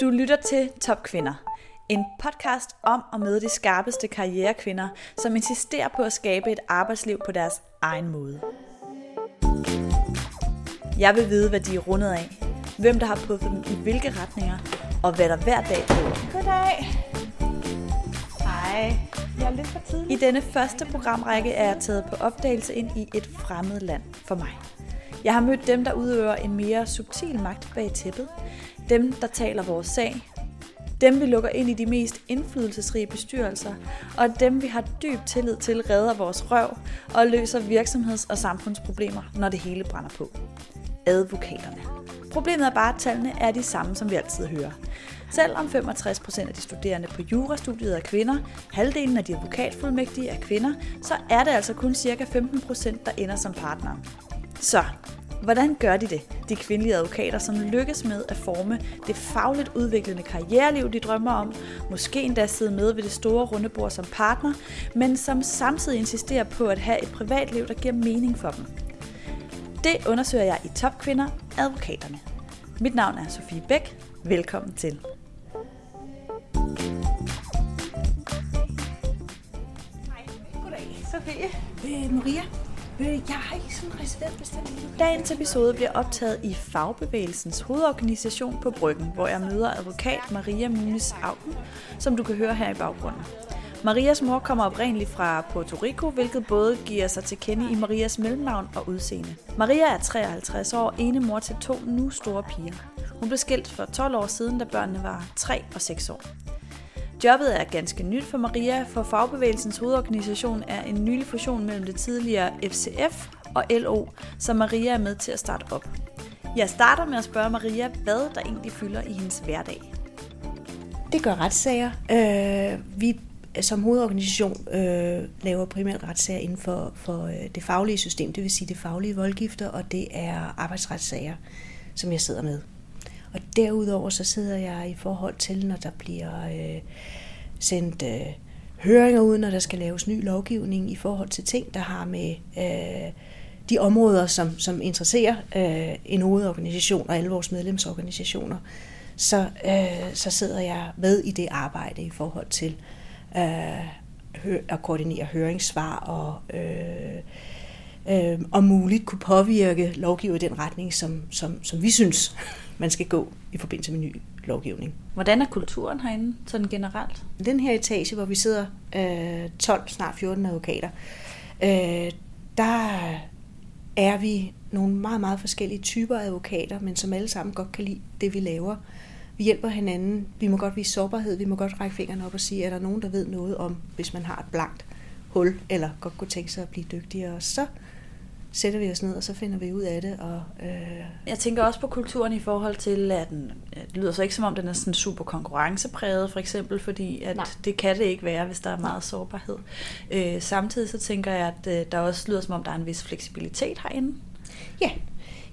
Du lytter til Top Kvinder. En podcast om og med de skarpeste karrierekvinder, som insisterer på at skabe et arbejdsliv på deres egen måde. Jeg vil vide, hvad de er rundet af, hvem der har puffet dem i hvilke retninger, og hvad der hver dag driver. Goddag. Hej. Jeg er lidt for tidlig. I denne første programrække er jeg taget på opdagelse ind i et fremmed land for mig. Jeg har mødt dem, der udøver en mere subtil magt bag tæppet. Dem, der taler vores sag. Dem, vi lukker ind i de mest indflydelsesrige bestyrelser. Og dem, vi har dyb tillid til, redder vores røv og løser virksomheds- og samfundsproblemer, når det hele brænder på. Advokaterne. Problemet er bare, at tallene er de samme, som vi altid hører. Selvom 65% af de studerende på jurastudiet er kvinder, halvdelen af de advokatfuldmægtige er kvinder, så er det altså kun ca. 15% der ender som partner. Så, hvordan gør de det, de kvindelige advokater, som lykkes med at forme det fagligt udviklende karriereliv, de drømmer om, måske endda sidde med ved det store runde bord som partner, men som samtidig insisterer på at have et privatliv, der giver mening for dem? Det undersøger jeg i Topkvinder, advokaterne. Mit navn er Sofie Bæk. Velkommen til. Goddag, Sofie. Øh, Maria, Øh, jeg har ikke sådan reserveret bestemt. Dagens episode bliver optaget i Fagbevægelsens hovedorganisation på Bryggen, hvor jeg møder advokat Maria Munis Augen, som du kan høre her i baggrunden. Marias mor kommer oprindeligt fra Puerto Rico, hvilket både giver sig til kende i Marias mellemnavn og udseende. Maria er 53 år, ene mor til to nu store piger. Hun blev skilt for 12 år siden, da børnene var 3 og 6 år. Jobbet er ganske nyt for Maria, for Fagbevægelsens hovedorganisation er en nylig fusion mellem det tidligere FCF og LO, som Maria er med til at starte op. Jeg starter med at spørge Maria, hvad der egentlig fylder i hendes hverdag. Det gør retssager. Øh, vi som hovedorganisation øh, laver primært retssager inden for, for øh, det faglige system, det vil sige det faglige voldgifter, og det er arbejdsretssager, som jeg sidder med. Og derudover så sidder jeg i forhold til, når der bliver øh, sendt øh, høringer ud, når der skal laves ny lovgivning i forhold til ting, der har med øh, de områder, som, som interesserer øh, en hovedorganisation og alle vores medlemsorganisationer, så, øh, så sidder jeg med i det arbejde i forhold til øh, at koordinere høringssvar og øh, øh, om muligt kunne påvirke lovgiver i den retning, som, som, som vi synes, man skal gå i forbindelse med ny lovgivning. Hvordan er kulturen herinde, sådan generelt? Den her etage, hvor vi sidder øh, 12, snart 14 advokater, øh, der er vi nogle meget, meget forskellige typer advokater, men som alle sammen godt kan lide det, vi laver. Vi hjælper hinanden. Vi må godt vise sårbarhed. Vi må godt række fingrene op og sige, er der nogen, der ved noget om, hvis man har et blankt hul, eller godt kunne tænke sig at blive dygtigere. Så sætter vi os ned, og så finder vi ud af det. Og, øh... Jeg tænker også på kulturen i forhold til, at den, det lyder så ikke som om, den er sådan super konkurrencepræget, for eksempel, fordi at det kan det ikke være, hvis der er meget sårbarhed. Øh, samtidig så tænker jeg, at øh, der også lyder som om, der er en vis fleksibilitet herinde. Ja,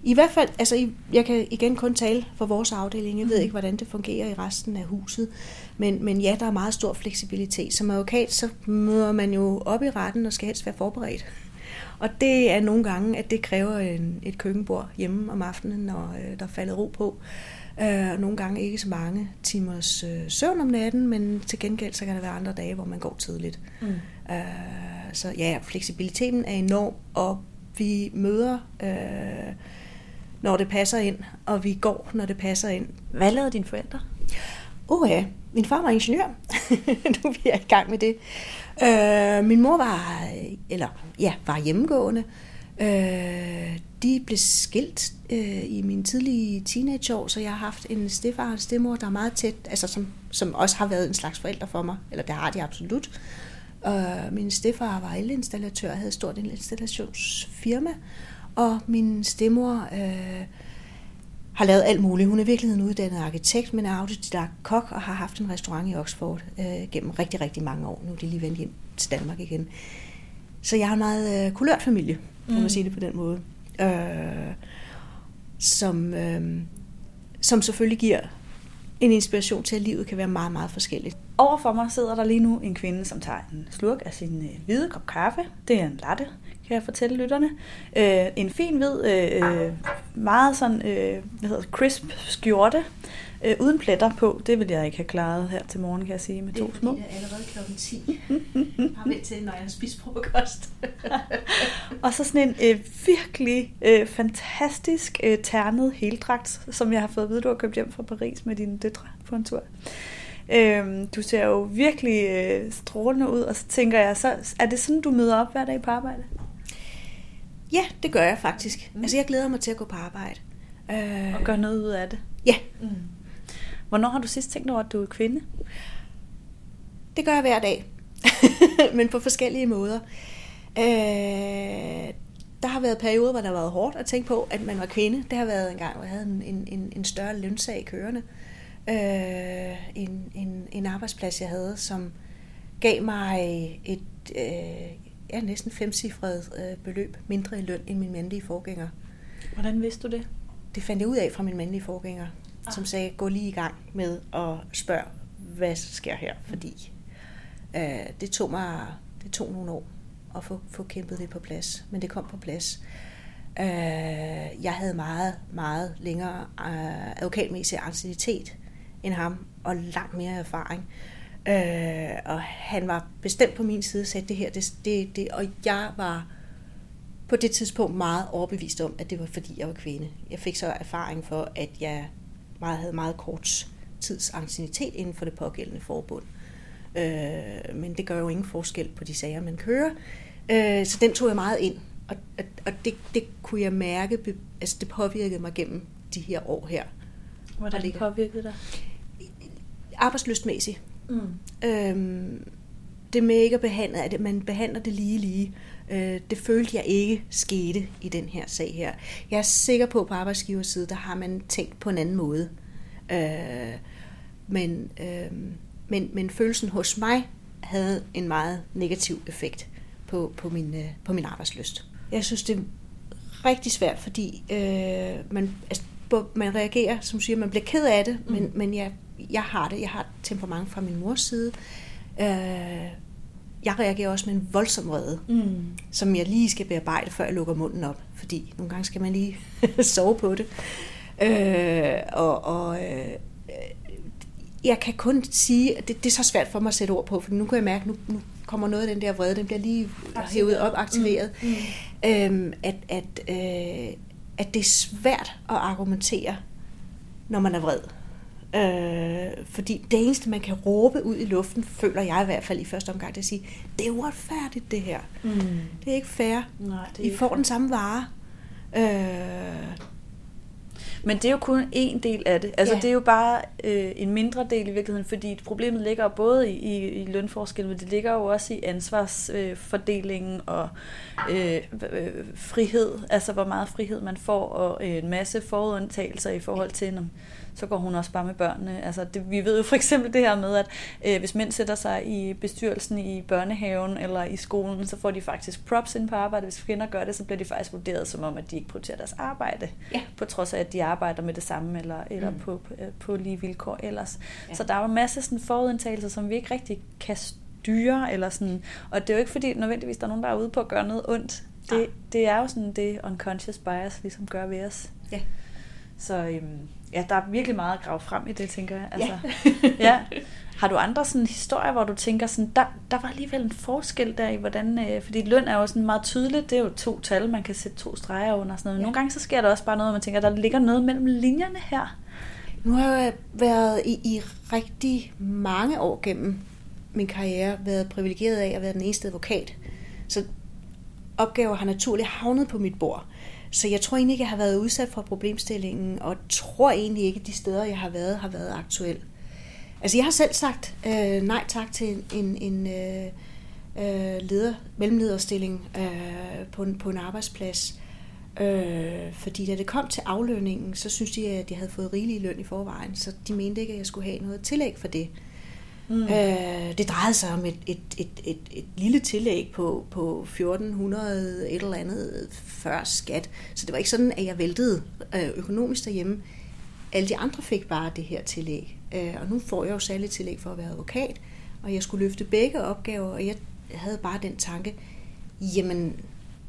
i hvert fald, altså jeg kan igen kun tale for vores afdeling. Jeg ved ikke, hvordan det fungerer i resten af huset. Men, men ja, der er meget stor fleksibilitet. Som advokat, så møder man jo op i retten og skal helst være forberedt. Og det er nogle gange, at det kræver en, et køkkenbord hjemme om aftenen, når øh, der er faldet ro på. Øh, nogle gange ikke så mange timers øh, søvn om natten, men til gengæld så kan der være andre dage, hvor man går tidligt. Mm. Øh, så ja, fleksibiliteten er enorm, og vi møder... Øh, når det passer ind, og vi går, når det passer ind. Hvad lavede dine forældre? Åh oh ja, min far var ingeniør. nu er vi i gang med det. Øh, min mor var, eller ja, var hjemmegående. Øh, de blev skilt øh, i mine tidlige teenageår, så jeg har haft en stefar og en stemor, der er meget tæt, altså som, som også har været en slags forældre for mig, eller det har de absolut. Øh, min stefar var elinstallatør og havde et stort installationsfirma, og min stemor øh, har lavet alt muligt. Hun er virkelig en uddannet arkitekt, men er autodidakt kok og har haft en restaurant i Oxford øh, gennem rigtig, rigtig mange år. Nu er de lige vendt hjem til Danmark igen. Så jeg har en meget øh, kulørt familie, kan man mm. sige det på den måde. Øh, som, øh, som selvfølgelig giver en inspiration til, at livet kan være meget, meget forskelligt. Overfor mig sidder der lige nu en kvinde, som tager en slurk af sin øh, hvide kop kaffe. Det er en latte, kan jeg fortælle lytterne. Øh, en fin hvid, øh, meget sådan, øh, hvad hedder crisp skjorte, øh, uden pletter på. Det vil jeg ikke have klaret her til morgen, kan jeg sige, med to små. Det er allerede klokken 10. Har vent til, når jeg har spist frokost. og så sådan en øh, virkelig øh, fantastisk øh, ternet heldragt, som jeg har fået at vide, du har købt hjem fra Paris med dine døtre på en tur. Øhm, du ser jo virkelig øh, strålende ud, og så tænker jeg, så er det sådan, du møder op hver dag på arbejde? Ja, det gør jeg faktisk. Mm. Altså, jeg glæder mig til at gå på arbejde. Øh, og gøre noget ud af det? Ja. Mm. Hvornår har du sidst tænkt over, at du er kvinde? Det gør jeg hver dag. Men på forskellige måder. Øh, der har været perioder, hvor der har været hårdt at tænke på, at man var kvinde. Det har været en gang, hvor jeg havde en, en, en større lønsag kørende. Øh, en, en, en arbejdsplads, jeg havde, som gav mig et øh, ja, næsten femcifret øh, beløb mindre i løn end min mandlige forgænger. Hvordan vidste du det? Det fandt jeg ud af fra min mandlige forgænger, ah. som sagde, gå lige i gang med at spørge, hvad sker her, fordi øh, det tog mig det tog nogle år at få, få kæmpet det på plads, men det kom på plads. Øh, jeg havde meget, meget længere øh, advokatmæssig anciennitet end ham, og langt mere erfaring. Øh, og han var bestemt på min side og sagde, det her, det, det, det, og jeg var på det tidspunkt meget overbevist om, at det var fordi, jeg var kvinde. Jeg fik så erfaring for, at jeg meget, havde meget kort tids ancienitet inden for det pågældende forbund. Øh, men det gør jo ingen forskel på de sager, man kører. Øh, så den tog jeg meget ind, og, og, og det, det kunne jeg mærke, altså det påvirkede mig gennem de her år her. Hvordan det påvirkede dig? Arbejdslystmæssigt. Mm. Øhm, det med ikke at behandle, at man behandler det lige lige, øh, det følte jeg ikke skete i den her sag her. Jeg er sikker på, at på arbejdsgivers side, der har man tænkt på en anden måde. Øh, men, øh, men, men følelsen hos mig havde en meget negativ effekt på, på, min, øh, på min arbejdsløst. Jeg synes, det er rigtig svært, fordi øh, man, altså, man reagerer, som siger, man bliver ked af det, mm. men, men jeg, jeg har det. Jeg har et temperament fra min mors side. Øh, jeg reagerer også med en voldsom vrede, mm. som jeg lige skal bearbejde, før jeg lukker munden op. Fordi nogle gange skal man lige sove på det. Øh, og og øh, jeg kan kun sige, at det, det er så svært for mig at sætte ord på, for nu kan jeg mærke, at nu, nu kommer noget af den der vrede, den bliver lige hævet op, aktiveret. Mm. Mm. Øhm, at, at, øh, at det er svært at argumentere, når man er vred. Øh, fordi det eneste, man kan råbe ud i luften, føler jeg i hvert fald i første omgang, det er at sige, det er uretfærdigt det her. Mm. Det er ikke fair. Nej, det er I får fair. den samme vare. Øh, men det er jo kun en del af det. Altså ja. det er jo bare øh, en mindre del i virkeligheden, fordi problemet ligger både i, i, i lønforskellen, men det ligger jo også i ansvarsfordelingen øh, og øh, øh, frihed, altså hvor meget frihed man får, og øh, en masse foruduntagelser i forhold til, når, så går hun også bare med børnene. Altså, det, vi ved jo for eksempel det her med, at øh, hvis mænd sætter sig i bestyrelsen i børnehaven eller i skolen, så får de faktisk props ind på arbejde. Hvis kvinder gør det, så bliver de faktisk vurderet som om, at de ikke prioriterer deres arbejde. Ja. På trods af, at de arbejder med det samme eller, eller mm. på, på, på lige vilkår ellers. Ja. Så der er jo masser af sådan forudindtagelser, som vi ikke rigtig kan styre. Eller sådan. Og det er jo ikke fordi, nødvendigvis der er nogen, der er ude på at gøre noget ondt. Det, det er jo sådan det unconscious bias ligesom gør ved os. Ja. Så øhm, ja, der er virkelig meget at grave frem i det, tænker jeg. Altså, ja. ja. Har du andre sådan historier, hvor du tænker, sådan, der, der var alligevel en forskel der i, hvordan, øh, fordi løn er jo sådan meget tydeligt, det er jo to tal, man kan sætte to streger under. Sådan noget. Ja. Nogle gange så sker der også bare noget, man tænker, der ligger noget mellem linjerne her. Nu har jeg været i, i rigtig mange år gennem min karriere været privilegeret af at være den eneste advokat. Så opgaver har naturligt havnet på mit bord. Så jeg tror egentlig ikke, jeg har været udsat for problemstillingen, og tror egentlig ikke, at de steder, jeg har været, har været aktuelle. Altså jeg har selv sagt øh, nej tak til en, en øh, øh, leder, mellemlederstilling øh, på, en, på en arbejdsplads. Øh, fordi da det kom til aflønningen, så synes de, at jeg havde fået rigelig løn i forvejen, så de mente ikke, at jeg skulle have noget tillæg for det. Mm. Øh, det drejede sig om et, et, et, et, et lille tillæg på, på 1400 et eller andet før skat. Så det var ikke sådan, at jeg væltede øh, økonomisk derhjemme. alle de andre fik bare det her tillæg. Øh, og nu får jeg jo særligt tillæg for at være advokat, og jeg skulle løfte begge opgaver, og jeg havde bare den tanke, jamen,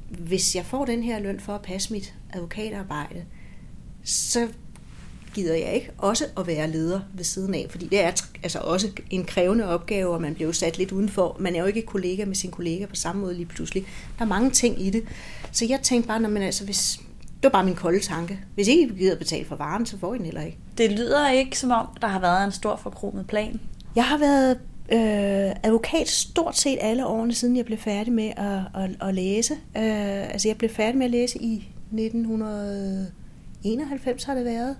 hvis jeg får den her løn for at passe mit advokatarbejde, så gider jeg ikke også at være leder ved siden af, fordi det er altså også en krævende opgave, og man bliver jo sat lidt udenfor. Man er jo ikke kollega med sin kollega på samme måde lige pludselig. Der er mange ting i det. Så jeg tænkte bare, når man altså, hvis, det var bare min kolde tanke. Hvis ikke I gider betale for varen, så får I den heller ikke. Det lyder ikke som om, der har været en stor forkromet plan. Jeg har været øh, advokat stort set alle årene, siden jeg blev færdig med at, at, at læse. Øh, altså jeg blev færdig med at læse i 1991 har det været.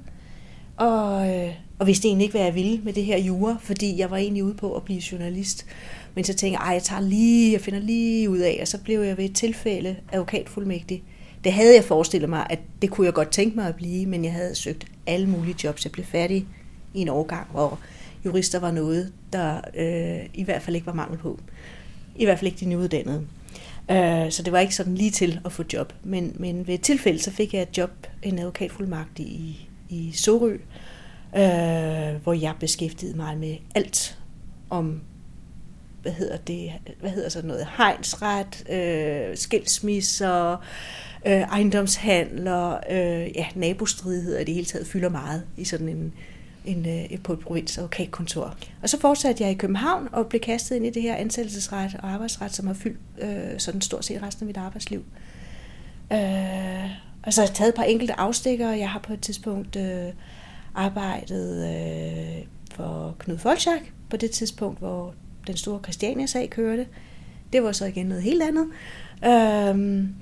Og, øh, og vidste egentlig ikke, hvad jeg ville med det her jura, fordi jeg var egentlig ude på at blive journalist. Men så tænkte jeg, jeg tager lige, jeg finder lige ud af, og så blev jeg ved et tilfælde advokatfuldmægtig. Det havde jeg forestillet mig, at det kunne jeg godt tænke mig at blive, men jeg havde søgt alle mulige jobs. Jeg blev færdig i en årgang, hvor jurister var noget, der øh, i hvert fald ikke var mangel på. I hvert fald ikke de nyuddannede. Øh, så det var ikke sådan lige til at få job. Men, men ved et tilfælde, så fik jeg et job, en advokatfuldmagt i, i Sorø, øh, hvor jeg beskæftigede mig med alt om hvad hedder det, hvad hedder sådan noget, hegnsret, øh, skilsmisser, øh, ejendomshandler, øh, ja, nabostridigheder i det hele taget fylder meget i sådan en, en, øh, på et provinsadvokatkontor. Og så fortsatte jeg i København og blev kastet ind i det her ansættelsesret og arbejdsret, som har fyldt øh, sådan stort set resten af mit arbejdsliv. Øh, Altså, og så har jeg taget et par enkelte afstikker. Jeg har på et tidspunkt øh, arbejdet øh, for Knud Folchak, på det tidspunkt, hvor den store Christiania-sag kørte. Det var så igen noget helt andet. Øhm,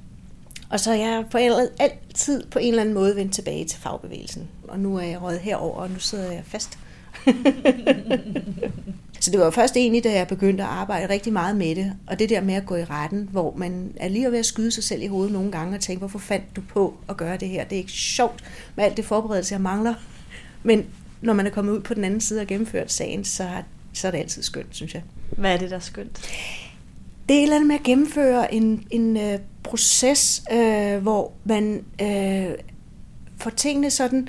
og så er jeg forældret altid på en eller anden måde vendt tilbage til fagbevægelsen. Og nu er jeg røget herover, og nu sidder jeg fast. så det var først egentlig, da jeg begyndte at arbejde rigtig meget med det. Og det der med at gå i retten, hvor man er lige ved at skyde sig selv i hovedet nogle gange og tænke, hvorfor fandt du på at gøre det her? Det er ikke sjovt med alt det forberedelse, jeg mangler. Men når man er kommet ud på den anden side og gennemført sagen, så, så er det altid skønt, synes jeg. Hvad er det, der er skønt? Det er et eller andet med at gennemføre en, en uh, proces, uh, hvor man uh, får tingene sådan...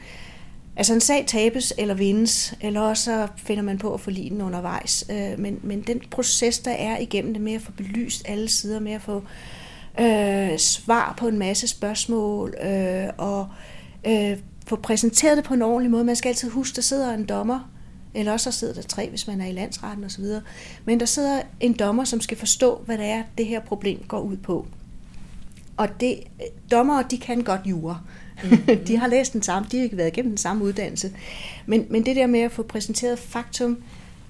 Altså en sag tabes eller vindes, eller også så finder man på at få den undervejs. Øh, men, men den proces, der er igennem det med at få belyst alle sider, med at få øh, svar på en masse spørgsmål, øh, og øh, få præsenteret det på en ordentlig måde. Man skal altid huske, der sidder en dommer, eller også så sidder der tre, hvis man er i landsretten osv. Men der sidder en dommer, som skal forstå, hvad det er, det her problem går ud på. Og det, dommere, de kan godt jure. Mm-hmm. de har læst den samme, de har ikke været igennem den samme uddannelse. Men, men det der med at få præsenteret faktum,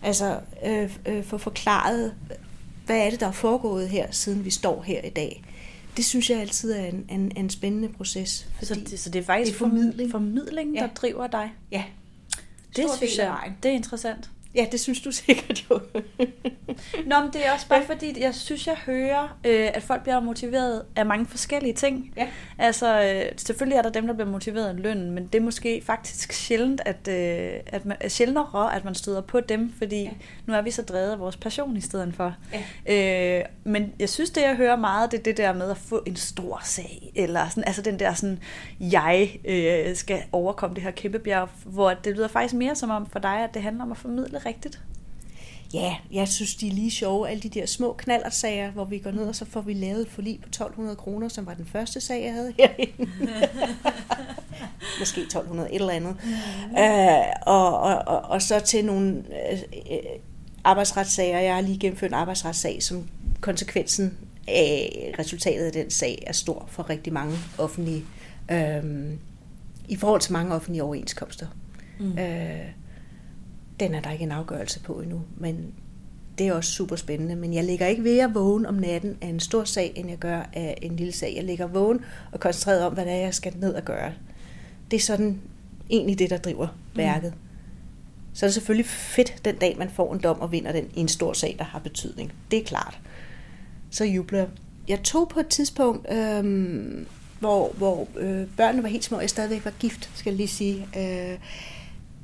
altså øh, øh, få forklaret, hvad er det, der er foregået her, siden vi står her i dag, det synes jeg altid er en, en, en spændende proces. Fordi så, det, så det er faktisk det er formidling, formidling der ja. driver dig? Ja. Det synes jeg, det er interessant. Ja, det synes du sikkert jo. Nå, men det er også bare fordi, jeg synes, jeg hører, øh, at folk bliver motiveret af mange forskellige ting. Ja. Altså, øh, selvfølgelig er der dem, der bliver motiveret af lønnen, men det er måske faktisk sjældent, at, øh, at man, sjældnere, at man støder på dem, fordi ja. nu er vi så drevet af vores passion i stedet for. Ja. Øh, men jeg synes, det jeg hører meget, det er det der med at få en stor sag, eller sådan, altså den der sådan, jeg øh, skal overkomme det her kæmpe bjerg, hvor det lyder faktisk mere som om for dig, at det handler om at formidle rigtigt? Ja, jeg synes, de er lige sjove. Alle de der små knallersager, hvor vi går ned, og så får vi lavet et forlig på 1200 kroner, som var den første sag, jeg havde herinde. Måske 1200, et eller andet. Mm. Øh, og, og, og, og så til nogle øh, arbejdsretssager. Jeg har lige gennemført en arbejdsretssag, som konsekvensen af resultatet af den sag er stor for rigtig mange offentlige, øh, i forhold til mange offentlige overenskomster. Mm. Øh, den er der ikke en afgørelse på endnu, men det er også super spændende. Men jeg ligger ikke ved at vågne om natten af en stor sag, end jeg gør af en lille sag. Jeg ligger vågen og koncentreret om, hvad det er, jeg skal ned og gøre. Det er sådan egentlig det, der driver mm. værket. Mm. Så er det selvfølgelig fedt den dag, man får en dom og vinder den i en stor sag, der har betydning. Det er klart. Så jubler jeg. Jeg tog på et tidspunkt, øhm, hvor, hvor øh, børnene var helt små, og jeg stadigvæk var gift, skal jeg lige sige. Øh,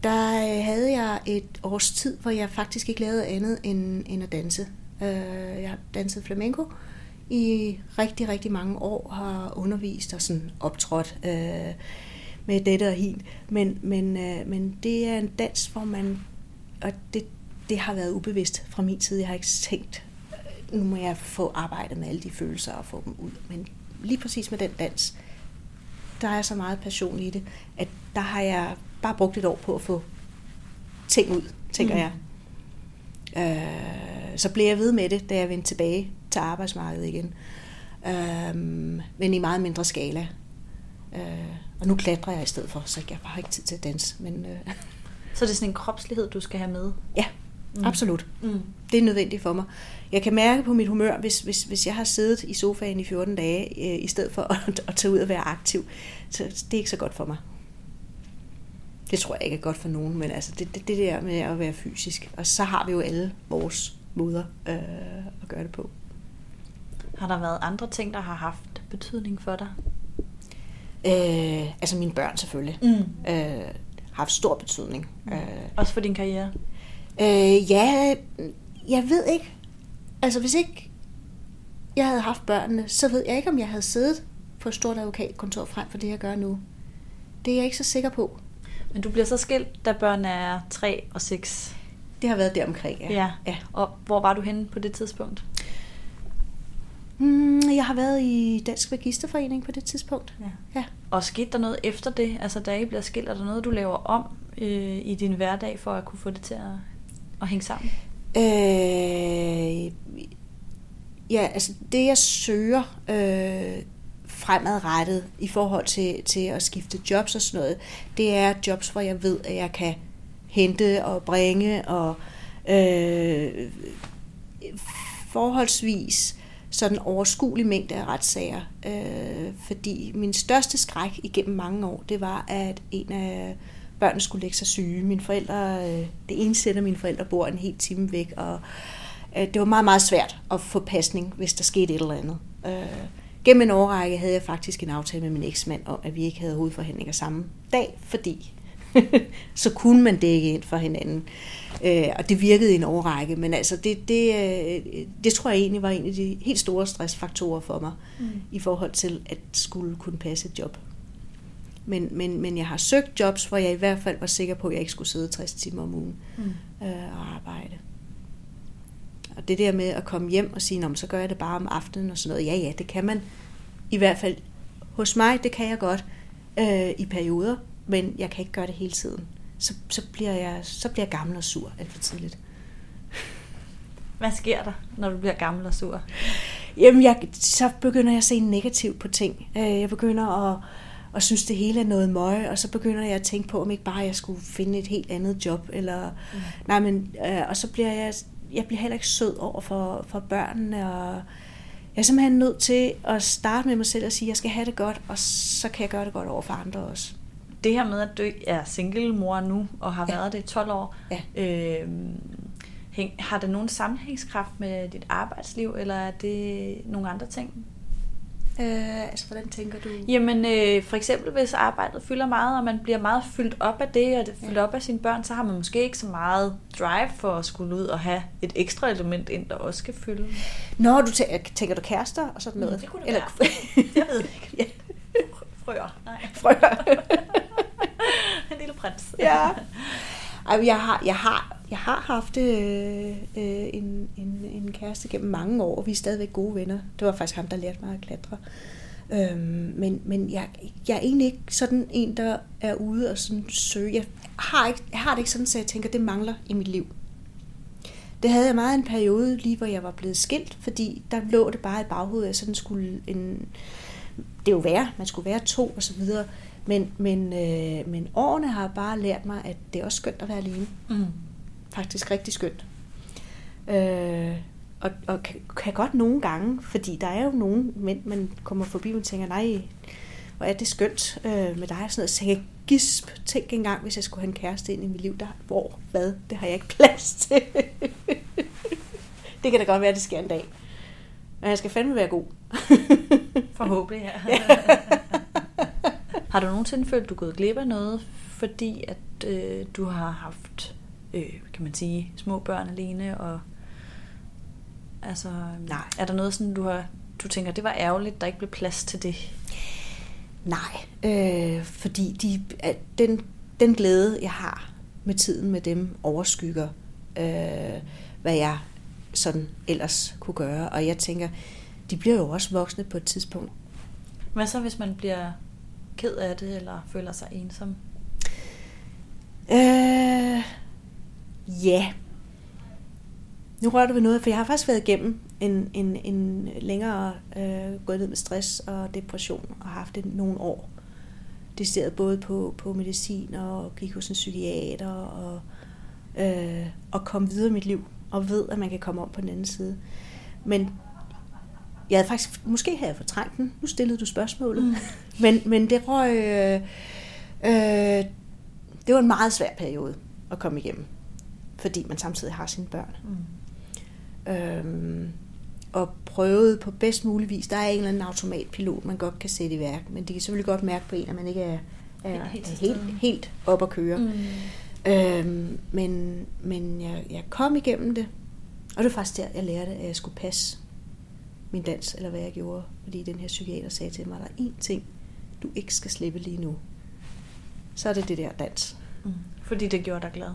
der øh, havde jeg et års tid, hvor jeg faktisk ikke lavede andet end, end at danse. Øh, jeg har danset flamenco i rigtig, rigtig mange år, har undervist og sådan optrådt. Øh, med dette og hin. Men, men, øh, men det er en dans, hvor man, og det, det har været ubevidst fra min side. Jeg har ikke tænkt, øh, nu må jeg få arbejdet med alle de følelser og få dem ud. Men lige præcis med den dans, der er så meget passion i det, at der har jeg bare brugt et år på at få ting ud, tænker mm. jeg. Øh, så blev jeg ved med det, da jeg vendte tilbage til arbejdsmarkedet igen. Øh, men i meget mindre skala. Øh, og nu klatrer jeg i stedet for, så jeg har ikke tid til at danse. Men, øh. Så det er sådan en kropslighed, du skal have med? Ja, mm. absolut. Mm. Det er nødvendigt for mig. Jeg kan mærke på mit humør, hvis, hvis, hvis jeg har siddet i sofaen i 14 dage, øh, i stedet for at, at tage ud og være aktiv, så det er ikke så godt for mig. Det tror jeg ikke er godt for nogen, men altså det, det, det der med at være fysisk. Og så har vi jo alle vores måder øh, at gøre det på. Har der været andre ting, der har haft betydning for dig? Øh, altså mine børn selvfølgelig. Mm. Øh, har haft stor betydning. Mm. Øh, Også for din karriere? Øh, ja, jeg ved ikke. Altså hvis ikke jeg havde haft børnene, så ved jeg ikke, om jeg havde siddet på et stort advokatkontor frem for det, jeg gør nu. Det er jeg ikke så sikker på. Men du bliver så skilt, da børn er 3 og 6? Det har været der omkring, ja. ja. ja. Og hvor var du henne på det tidspunkt? Mm, jeg har været i Dansk Registerforening på det tidspunkt. Ja. ja. Og skete der noget efter det? Altså da I bliver skilt, er der noget, du laver om øh, i din hverdag for at kunne få det til at, at hænge sammen? Øh, ja, altså det jeg søger øh, fremadrettet i forhold til, til at skifte jobs og sådan noget, det er jobs, hvor jeg ved, at jeg kan hente og bringe og øh, forholdsvis sådan overskuelig mængde af retssager. Øh, fordi min største skræk igennem mange år, det var, at en af børnene skulle lægge sig syge. Mine forældre, øh, det ene sæt af mine forældre bor en helt time væk, og øh, det var meget, meget svært at få pasning, hvis der skete et eller andet. Øh, gennem en årrække havde jeg faktisk en aftale med min eksmand om, at vi ikke havde hovedforhandlinger samme dag, fordi så kunne man dække ind for hinanden. Øh, og det virkede i en overrække, men altså det, det, øh, det tror jeg egentlig var en af de helt store stressfaktorer for mig, mm. i forhold til at skulle kunne passe et job. Men, men, men jeg har søgt jobs, hvor jeg i hvert fald var sikker på, at jeg ikke skulle sidde 60 timer om ugen mm. øh, og arbejde. Og det der med at komme hjem og sige, så gør jeg det bare om aftenen og sådan noget. Ja, ja, det kan man. I hvert fald hos mig, det kan jeg godt øh, i perioder men jeg kan ikke gøre det hele tiden. Så, så, bliver, jeg, så bliver jeg gammel og sur alt for tidligt. Hvad sker der, når du bliver gammel og sur? Jamen, jeg, så begynder jeg at se negativt på ting. Øh, jeg begynder at, at synes, det hele er noget møg, og så begynder jeg at tænke på, om ikke bare jeg skulle finde et helt andet job. Eller, mm. nej, men, øh, og så bliver jeg, jeg bliver heller ikke sød over for, for børnene, og jeg er simpelthen nødt til at starte med mig selv og sige, at jeg skal have det godt, og så kan jeg gøre det godt over for andre også det her med, at du er single mor nu, og har ja. været det i 12 år, ja. øh, har det nogen sammenhængskraft med dit arbejdsliv, eller er det nogle andre ting? Øh, altså, hvordan tænker du? Jamen, øh, for eksempel hvis arbejdet fylder meget, og man bliver meget fyldt op af det, og det fyldt ja. op af sine børn, så har man måske ikke så meget drive for at skulle ud og have et ekstra element ind, der også skal fylde. Nå, du tænker, tænker du kærester og sådan noget? Mm, det kunne det Eller... være. Jeg ved ikke. ja. Frøer. Nej. Frøer. en lille prins. ja. Ej, jeg har, jeg har, jeg har haft øh, øh, en, en, en kæreste gennem mange år, og vi er stadigvæk gode venner. Det var faktisk ham, der lærte mig at klatre. Øhm, men men jeg, jeg er egentlig ikke sådan en, der er ude og sådan søge. Jeg har, ikke, jeg har det ikke sådan, så jeg tænker, det mangler i mit liv. Det havde jeg meget en periode, lige hvor jeg var blevet skilt, fordi der lå det bare i baghovedet, at jeg sådan skulle en... Det er jo værre, man skulle være to og så videre. Men, men, øh, men årene har bare lært mig, at det er også skønt at være alene. Mm. Faktisk rigtig skønt. Øh, og, og kan, kan godt nogle gange, fordi der er jo nogen mænd, man kommer forbi og tænker, nej, hvor er det skønt øh, med dig. Og sådan noget. Så jeg gisp, tænk engang, hvis jeg skulle have en kæreste ind i mit liv, der, hvor, hvad, det har jeg ikke plads til. det kan da godt være, at det sker en dag. Men jeg skal fandme være god. Forhåbentlig, ja. Har du nogensinde følt, at du er gået glip af noget, fordi at øh, du har haft, øh, kan man sige, små børn alene? Og, altså, Nej. Er der noget sådan, du har du tænker, det var ærgerligt, der ikke blev plads til det? Nej, øh, fordi de, at den, den glæde, jeg har med tiden med dem, overskygger, øh, hvad jeg sådan ellers kunne gøre. Og jeg tænker, de bliver jo også voksne på et tidspunkt. Hvad så, hvis man bliver ked af det, eller føler sig ensom? Øh, ja. Nu rører du ved noget, for jeg har faktisk været igennem en, en, en længere øh, gået ned med stress og depression og haft det nogle år. Det ser både på, på medicin og gik hos en psykiater og, øh, og kom videre i mit liv og ved, at man kan komme om på den anden side. Men jeg havde faktisk, måske havde jeg fortrængt den. Nu stillede du spørgsmålet. Mm. men, men det røg... Øh, øh, det var en meget svær periode at komme igennem. Fordi man samtidig har sine børn. Mm. Øhm, og prøvet på bedst mulig vis. Der er en eller anden automatpilot, man godt kan sætte i værk. Men de kan selvfølgelig godt mærke på en, at man ikke er, er helt, helt, helt op at køre. Mm. Øhm, men men jeg, jeg kom igennem det. Og det var faktisk der, jeg lærte, at jeg skulle passe min dans, eller hvad jeg gjorde. Fordi den her psykiater sagde til mig, at der er én ting, du ikke skal slippe lige nu. Så er det det der dans. Mm. Fordi det gjorde dig glad?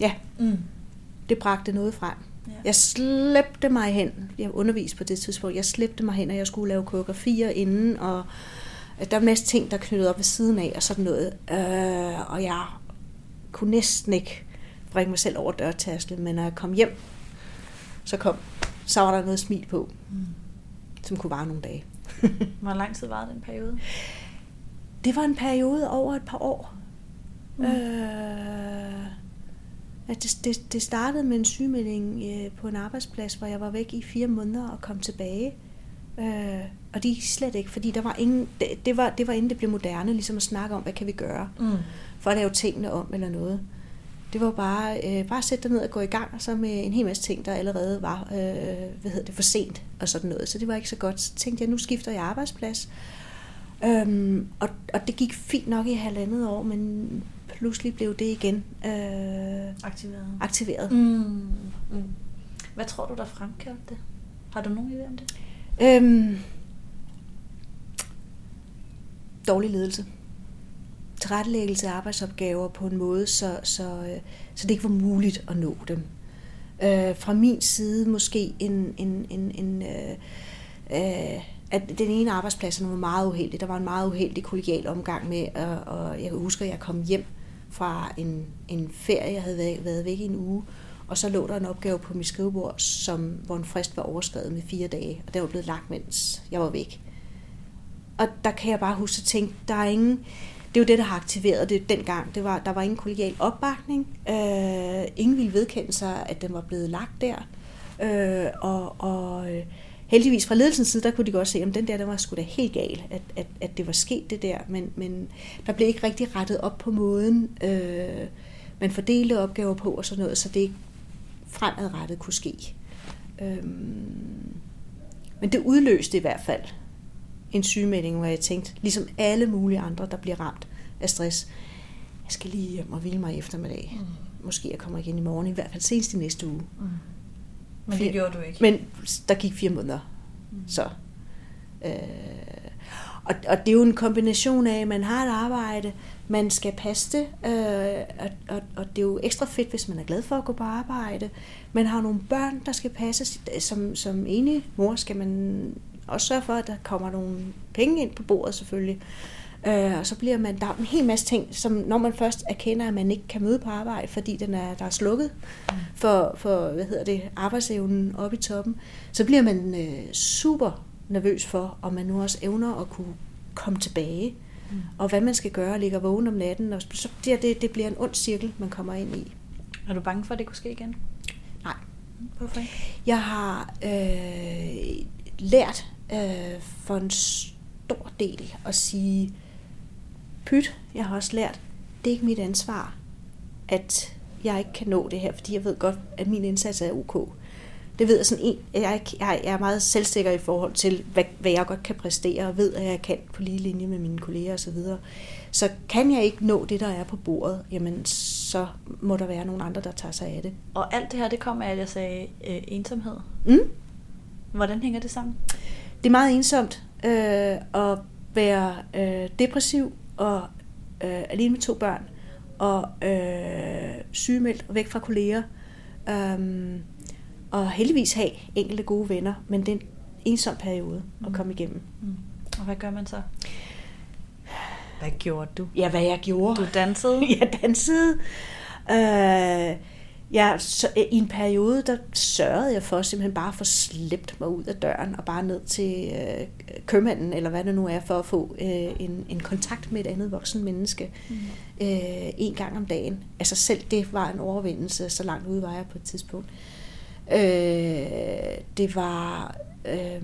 Ja. Mm. Det bragte noget frem. Ja. Jeg slæbte mig hen. Jeg underviste på det tidspunkt. Jeg slæbte mig hen, og jeg skulle lave koreografier inden, og der var en masse ting, der knyttede op ved siden af, og sådan noget. Øh, og jeg kunne næsten ikke bringe mig selv over dørtaslen, men når jeg kom hjem, så kom, så var der noget smil på, mm. som kunne vare nogle dage. Hvor lang tid var den periode? Det var en periode over et par år. Mm. Øh, at det, det, det startede med en sygemelding øh, på en arbejdsplads, hvor jeg var væk i fire måneder og kom tilbage. Øh, og de slet ikke, fordi der var ingen, det, det, var, det var inden det blev moderne, ligesom at snakke om, hvad kan vi gøre mm. for at lave tingene om eller noget. Det var bare, øh, bare at sætte dig ned og gå i gang, og så med en hel masse ting, der allerede var øh, hvad hedder det, for sent og sådan noget. Så det var ikke så godt. Så tænkte jeg, nu skifter jeg arbejdsplads. Øhm, og, og det gik fint nok i halvandet år, men pludselig blev det igen øh, aktiveret. aktiveret. Mm. Mm. Hvad tror du, der fremkaldte det? Har du nogen idé om det? Øhm, dårlig ledelse. Tilrettelæggelse af arbejdsopgaver på en måde, så, så, øh, så det ikke var muligt at nå dem. Øh, fra min side måske en, en, en, en øh, øh, at den ene arbejdsplads var meget uheldig. Der var en meget uheldig kollegial omgang med, og, og jeg kan huske, at jeg kom hjem fra en, en ferie, jeg havde været, været væk i en uge, og så lå der en opgave på mit skrivebord, som, hvor en frist var overskrevet med fire dage, og den var blevet lagt, mens jeg var væk. Og der kan jeg bare huske at tænke, der er ingen, det er jo det, der har aktiveret det dengang. Det var, der var ingen kollegial opbakning. Øh, ingen ville vedkende sig, at den var blevet lagt der. Øh, og, og øh, heldigvis fra ledelsens side, der kunne de godt se, at den der, der var sgu da helt gal, at, at, at det var sket det der, men, men der blev ikke rigtig rettet op på måden, øh, man fordelte opgaver på og sådan noget, så det ikke fremadrettet kunne ske. Øh, men det udløste i hvert fald en sygemelding, hvor jeg tænkte, ligesom alle mulige andre, der bliver ramt af stress, jeg skal lige hjem og hvile mig i eftermiddag. Mm. Måske jeg kommer igen i morgen, i hvert fald senest i næste uge. Mm. Men det gjorde du ikke? Men der gik fire måneder. Mm. Så. Øh, og, og det er jo en kombination af, at man har et arbejde, man skal passe det, øh, og, og, og det er jo ekstra fedt, hvis man er glad for at gå på arbejde. Man har nogle børn, der skal passes. Som, som enig mor skal man også sørge for, at der kommer nogle penge ind på bordet selvfølgelig. Øh, og så bliver man, der er en hel masse ting, som når man først erkender, at man ikke kan møde på arbejde, fordi den er, der er slukket for, for hvad hedder det, arbejdsevnen oppe i toppen, så bliver man øh, super nervøs for, om man nu også evner at kunne komme tilbage. Mm. Og hvad man skal gøre, ligger vågen om natten, og så bliver det, det bliver en ond cirkel, man kommer ind i. Er du bange for, at det kunne ske igen? Nej. Hvorfor ikke? Jeg har øh, lært øh, for en stor del at sige, pyt, jeg har også lært, det er ikke mit ansvar, at jeg ikke kan nå det her, fordi jeg ved godt, at min indsats er ok. Det ved jeg sådan en, jeg, jeg er meget selvsikker i forhold til, hvad, hvad jeg godt kan præstere, og ved, at jeg kan på lige linje med mine kolleger osv. Så, så kan jeg ikke nå det, der er på bordet, jamen så må der være nogle andre, der tager sig af det. Og alt det her, det kommer af, at jeg sagde øh, ensomhed. Mm. Hvordan hænger det sammen? Det er meget ensomt, øh, og være øh, depressiv og øh, alene med to børn, og øh, sygemeldt og væk fra kolleger, øh, og heldigvis have enkelte gode venner, men det er en ensom periode at komme igennem. Mm. Og hvad gør man så? Hvad gjorde du? Ja, hvad jeg gjorde. Du dansede? jeg dansede. Øh, jeg, så, øh, I en periode, der sørgede jeg for simpelthen bare at få slæbt mig ud af døren og bare ned til øh, købmanden, eller hvad det nu er, for at få øh, en, en kontakt med et andet voksen menneske mm. øh, en gang om dagen. Altså selv det var en overvindelse, så langt ude var jeg på et tidspunkt. Øh, det var øh,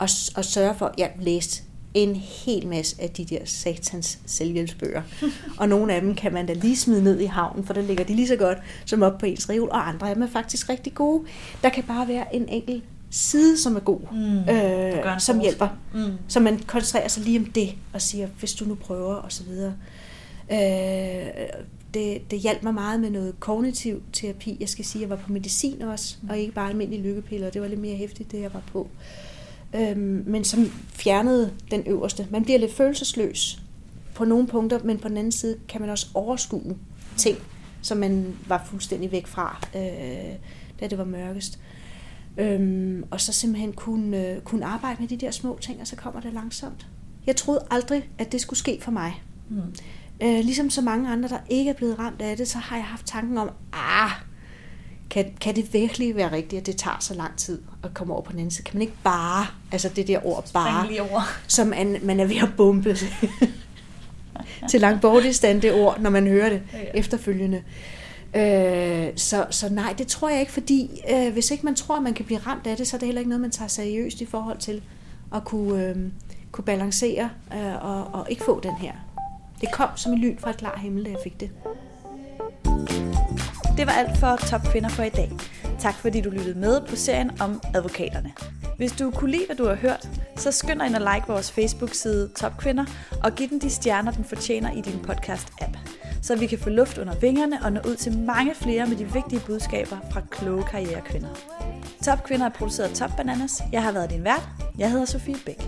at, at sørge for, jeg læste en hel masse af de der satans selvhjælpsbøger. og nogle af dem kan man da lige smide ned i havnen, for der ligger de lige så godt som op på ens reol, og andre af dem er faktisk rigtig gode. Der kan bare være en enkelt side, som er god, mm, øh, som hjælper. Mm. Så man koncentrerer sig lige om det, og siger, hvis du nu prøver, og så videre. Øh, det, det hjalp mig meget med noget kognitiv terapi. Jeg skal sige, at jeg var på medicin også, mm. og ikke bare almindelige lykkepiller. Det var lidt mere hæftigt, det jeg var på. Øhm, men som fjernede den øverste. Man bliver lidt følelsesløs på nogle punkter, men på den anden side kan man også overskue ting, som man var fuldstændig væk fra, øh, da det var mørkest. Øhm, og så simpelthen kunne, øh, kunne arbejde med de der små ting, og så kommer det langsomt. Jeg troede aldrig, at det skulle ske for mig. Mm. Øh, ligesom så mange andre, der ikke er blevet ramt af det, så har jeg haft tanken om, ah, kan, kan det virkelig være rigtigt, at det tager så lang tid at komme over på den anden side? Kan man ikke bare, altså det der ord bare, over. som man, man er ved at bombe til langt stand det ord, når man hører det ja, efterfølgende. Øh, så, så nej, det tror jeg ikke, fordi øh, hvis ikke man tror, at man kan blive ramt af det, så er det heller ikke noget, man tager seriøst i forhold til at kunne, øh, kunne balancere øh, og, og ikke få den her. Det kom som en lyn fra et klar himmel, da jeg fik det. Det var alt for Top Kvinder for i dag. Tak fordi du lyttede med på serien om advokaterne. Hvis du kunne lide, hvad du har hørt, så skynd dig ind og like vores Facebook-side Top Kvinder og giv den de stjerner, den fortjener i din podcast-app, så vi kan få luft under vingerne og nå ud til mange flere med de vigtige budskaber fra kloge karrierekvinder. Top Kvinder er produceret af Top Bananas. Jeg har været din vært. Jeg hedder Sofie Bæk.